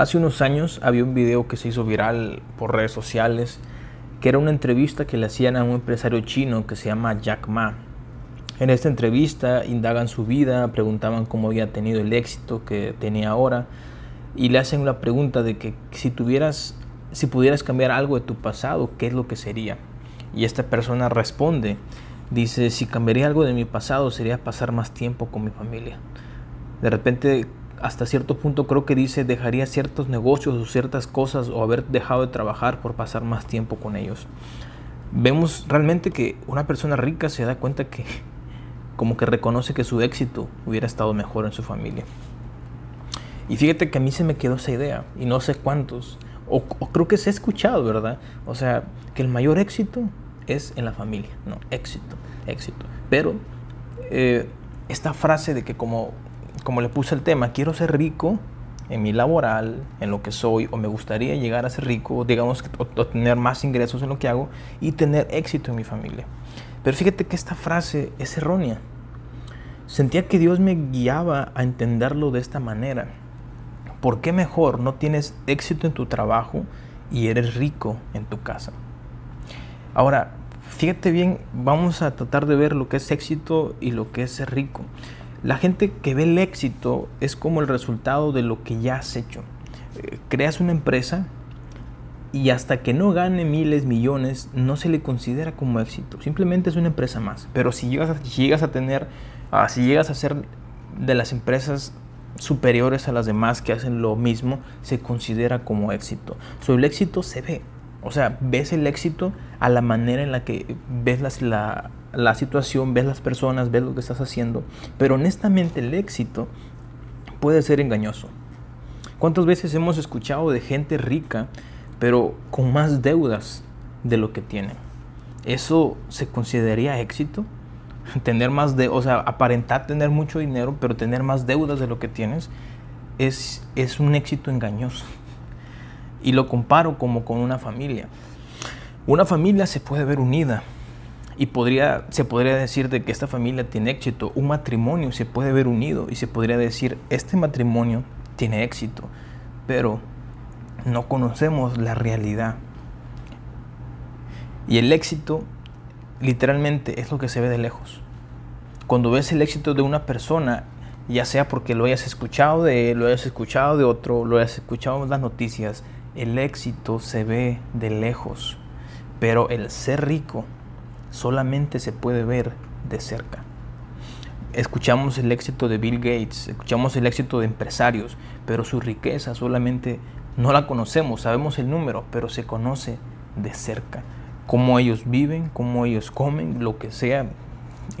Hace unos años había un video que se hizo viral por redes sociales, que era una entrevista que le hacían a un empresario chino que se llama Jack Ma. En esta entrevista indagan su vida, preguntaban cómo había tenido el éxito que tenía ahora y le hacen la pregunta de que si tuvieras, si pudieras cambiar algo de tu pasado, ¿qué es lo que sería? Y esta persona responde, dice, si cambiaría algo de mi pasado sería pasar más tiempo con mi familia. De repente hasta cierto punto creo que dice dejaría ciertos negocios o ciertas cosas o haber dejado de trabajar por pasar más tiempo con ellos. Vemos realmente que una persona rica se da cuenta que como que reconoce que su éxito hubiera estado mejor en su familia. Y fíjate que a mí se me quedó esa idea y no sé cuántos, o, creo que se ha escuchado, ¿verdad? O sea, que el mayor éxito es en la familia, no, éxito, éxito. Pero eh, esta frase de que como como le puse el tema, quiero ser rico en mi laboral, en lo que soy, o me gustaría llegar a ser rico, digamos, o, tener más ingresos en lo que hago y tener éxito en mi familia. Pero fíjate que esta frase es errónea. Sentía que Dios me guiaba a entenderlo de esta manera. ¿Por qué mejor no tienes éxito en tu trabajo y eres rico en tu casa? Ahora, fíjate bien, vamos a tratar de ver lo que es éxito y lo que es ser rico. La gente que ve el éxito es como el resultado de lo que ya has hecho. Eh, creas una empresa y hasta que no gane miles, millones, no se le considera como éxito. Simplemente es una empresa más. Pero si llegas a, llegas a tener, ah, si llegas a ser de las empresas superiores a las demás que hacen lo mismo, se considera como éxito. So, el éxito se ve. O sea, ves el éxito a la manera en la que ves la, la situación, ves las personas, ves lo que estás haciendo. Pero honestamente el éxito puede ser engañoso. ¿Cuántas veces hemos escuchado de gente rica, pero con más deudas de lo que tiene? ¿Eso se consideraría éxito? Tener más de, o sea, aparentar tener mucho dinero, pero tener más deudas de lo que tienes, es, es un éxito engañoso. Y lo comparo como con una familia. Una familia se puede ver unida, y podría, se podría decir de que esta familia tiene éxito. Un matrimonio se puede ver unido y se podría decir, este matrimonio tiene éxito, pero no conocemos la realidad. Y el éxito literalmente es lo que se ve de lejos. Cuando ves el éxito de una persona, ya sea porque lo hayas escuchado de él, lo hayas escuchado de otro, lo hayas escuchado en las noticias, el éxito se ve de lejos. Pero el ser rico solamente se puede ver de cerca. Escuchamos el éxito de Bill Gates, escuchamos el éxito de empresarios, pero su riqueza solamente no la conocemos, sabemos el número, pero se conoce de cerca. Cómo ellos viven, cómo ellos comen, lo que sea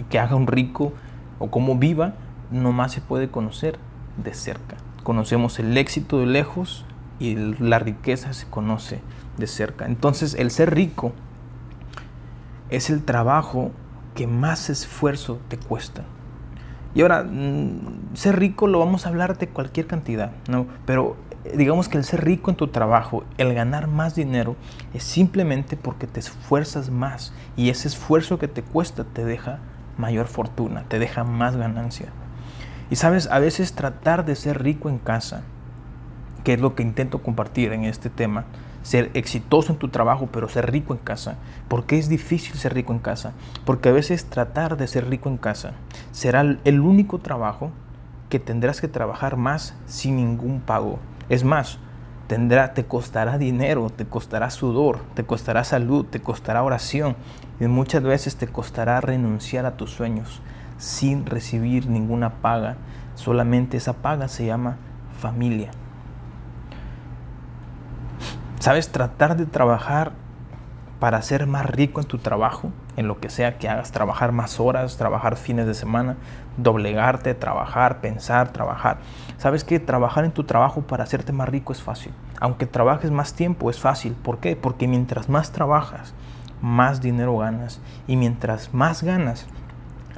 que haga un rico o cómo viva, nomás se puede conocer de cerca. Conocemos el éxito de lejos y la riqueza se conoce de cerca. Entonces el ser rico es el trabajo que más esfuerzo te cuesta. Y ahora, mm, ser rico lo vamos a hablar de cualquier cantidad, ¿no? Pero eh, digamos que el ser rico en tu trabajo, el ganar más dinero, es simplemente porque te esfuerzas más y ese esfuerzo que te cuesta te deja mayor fortuna, te deja más ganancia. Y sabes, a veces tratar de ser rico en casa, que es lo que intento compartir en este tema, ser exitoso en tu trabajo, pero ser rico en casa. ¿Por qué es difícil ser rico en casa? Porque a veces tratar de ser rico en casa será el único trabajo que tendrás que trabajar más sin ningún pago. Es más, tendrá, te costará dinero, te costará sudor, te costará salud, te costará oración y muchas veces te costará renunciar a tus sueños sin recibir ninguna paga. Solamente esa paga se llama familia. ¿Sabes? Tratar de trabajar para ser más rico en tu trabajo, en lo que sea que hagas, trabajar más horas, trabajar fines de semana, doblegarte, trabajar, pensar, trabajar. ¿Sabes que trabajar en tu trabajo para hacerte más rico es fácil? Aunque trabajes más tiempo es fácil. ¿Por qué? Porque mientras más trabajas, más dinero ganas. Y mientras más ganas,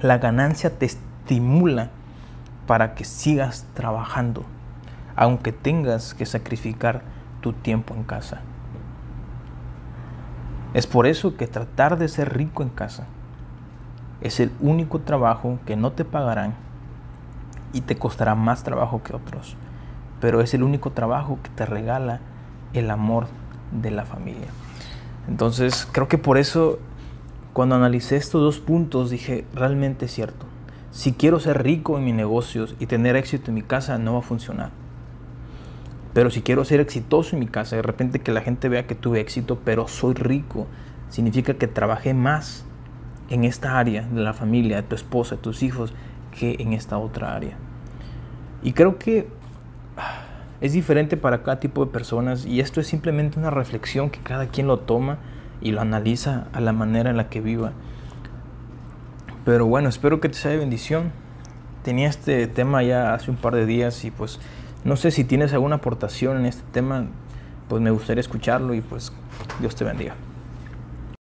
la ganancia te estimula para que sigas trabajando, aunque tengas que sacrificar tu tiempo en casa. Es por eso que tratar de ser rico en casa es el único trabajo que no te pagarán y te costará más trabajo que otros. pero es el único trabajo que te regala el amor de la familia. Entonces, creo que por eso, cuando analicé estos dos puntos, dije, realmente es cierto. Si quiero ser rico en mis negocios y tener éxito en mi casa, no va a funcionar. Pero si quiero ser exitoso en mi casa, de repente que la gente vea que tuve éxito, pero soy rico, significa que trabajé más en esta área de la familia, de tu esposa, de tus hijos, que en esta otra área. Y creo que ah, es diferente para cada tipo de personas y esto es simplemente una reflexión que cada quien lo toma y lo analiza a la manera en la que viva. Pero bueno, espero que te sea de bendición. Tenía este tema ya hace un par de días y pues no sé si tienes alguna aportación en este tema, pues me gustaría escucharlo y pues Dios te bendiga.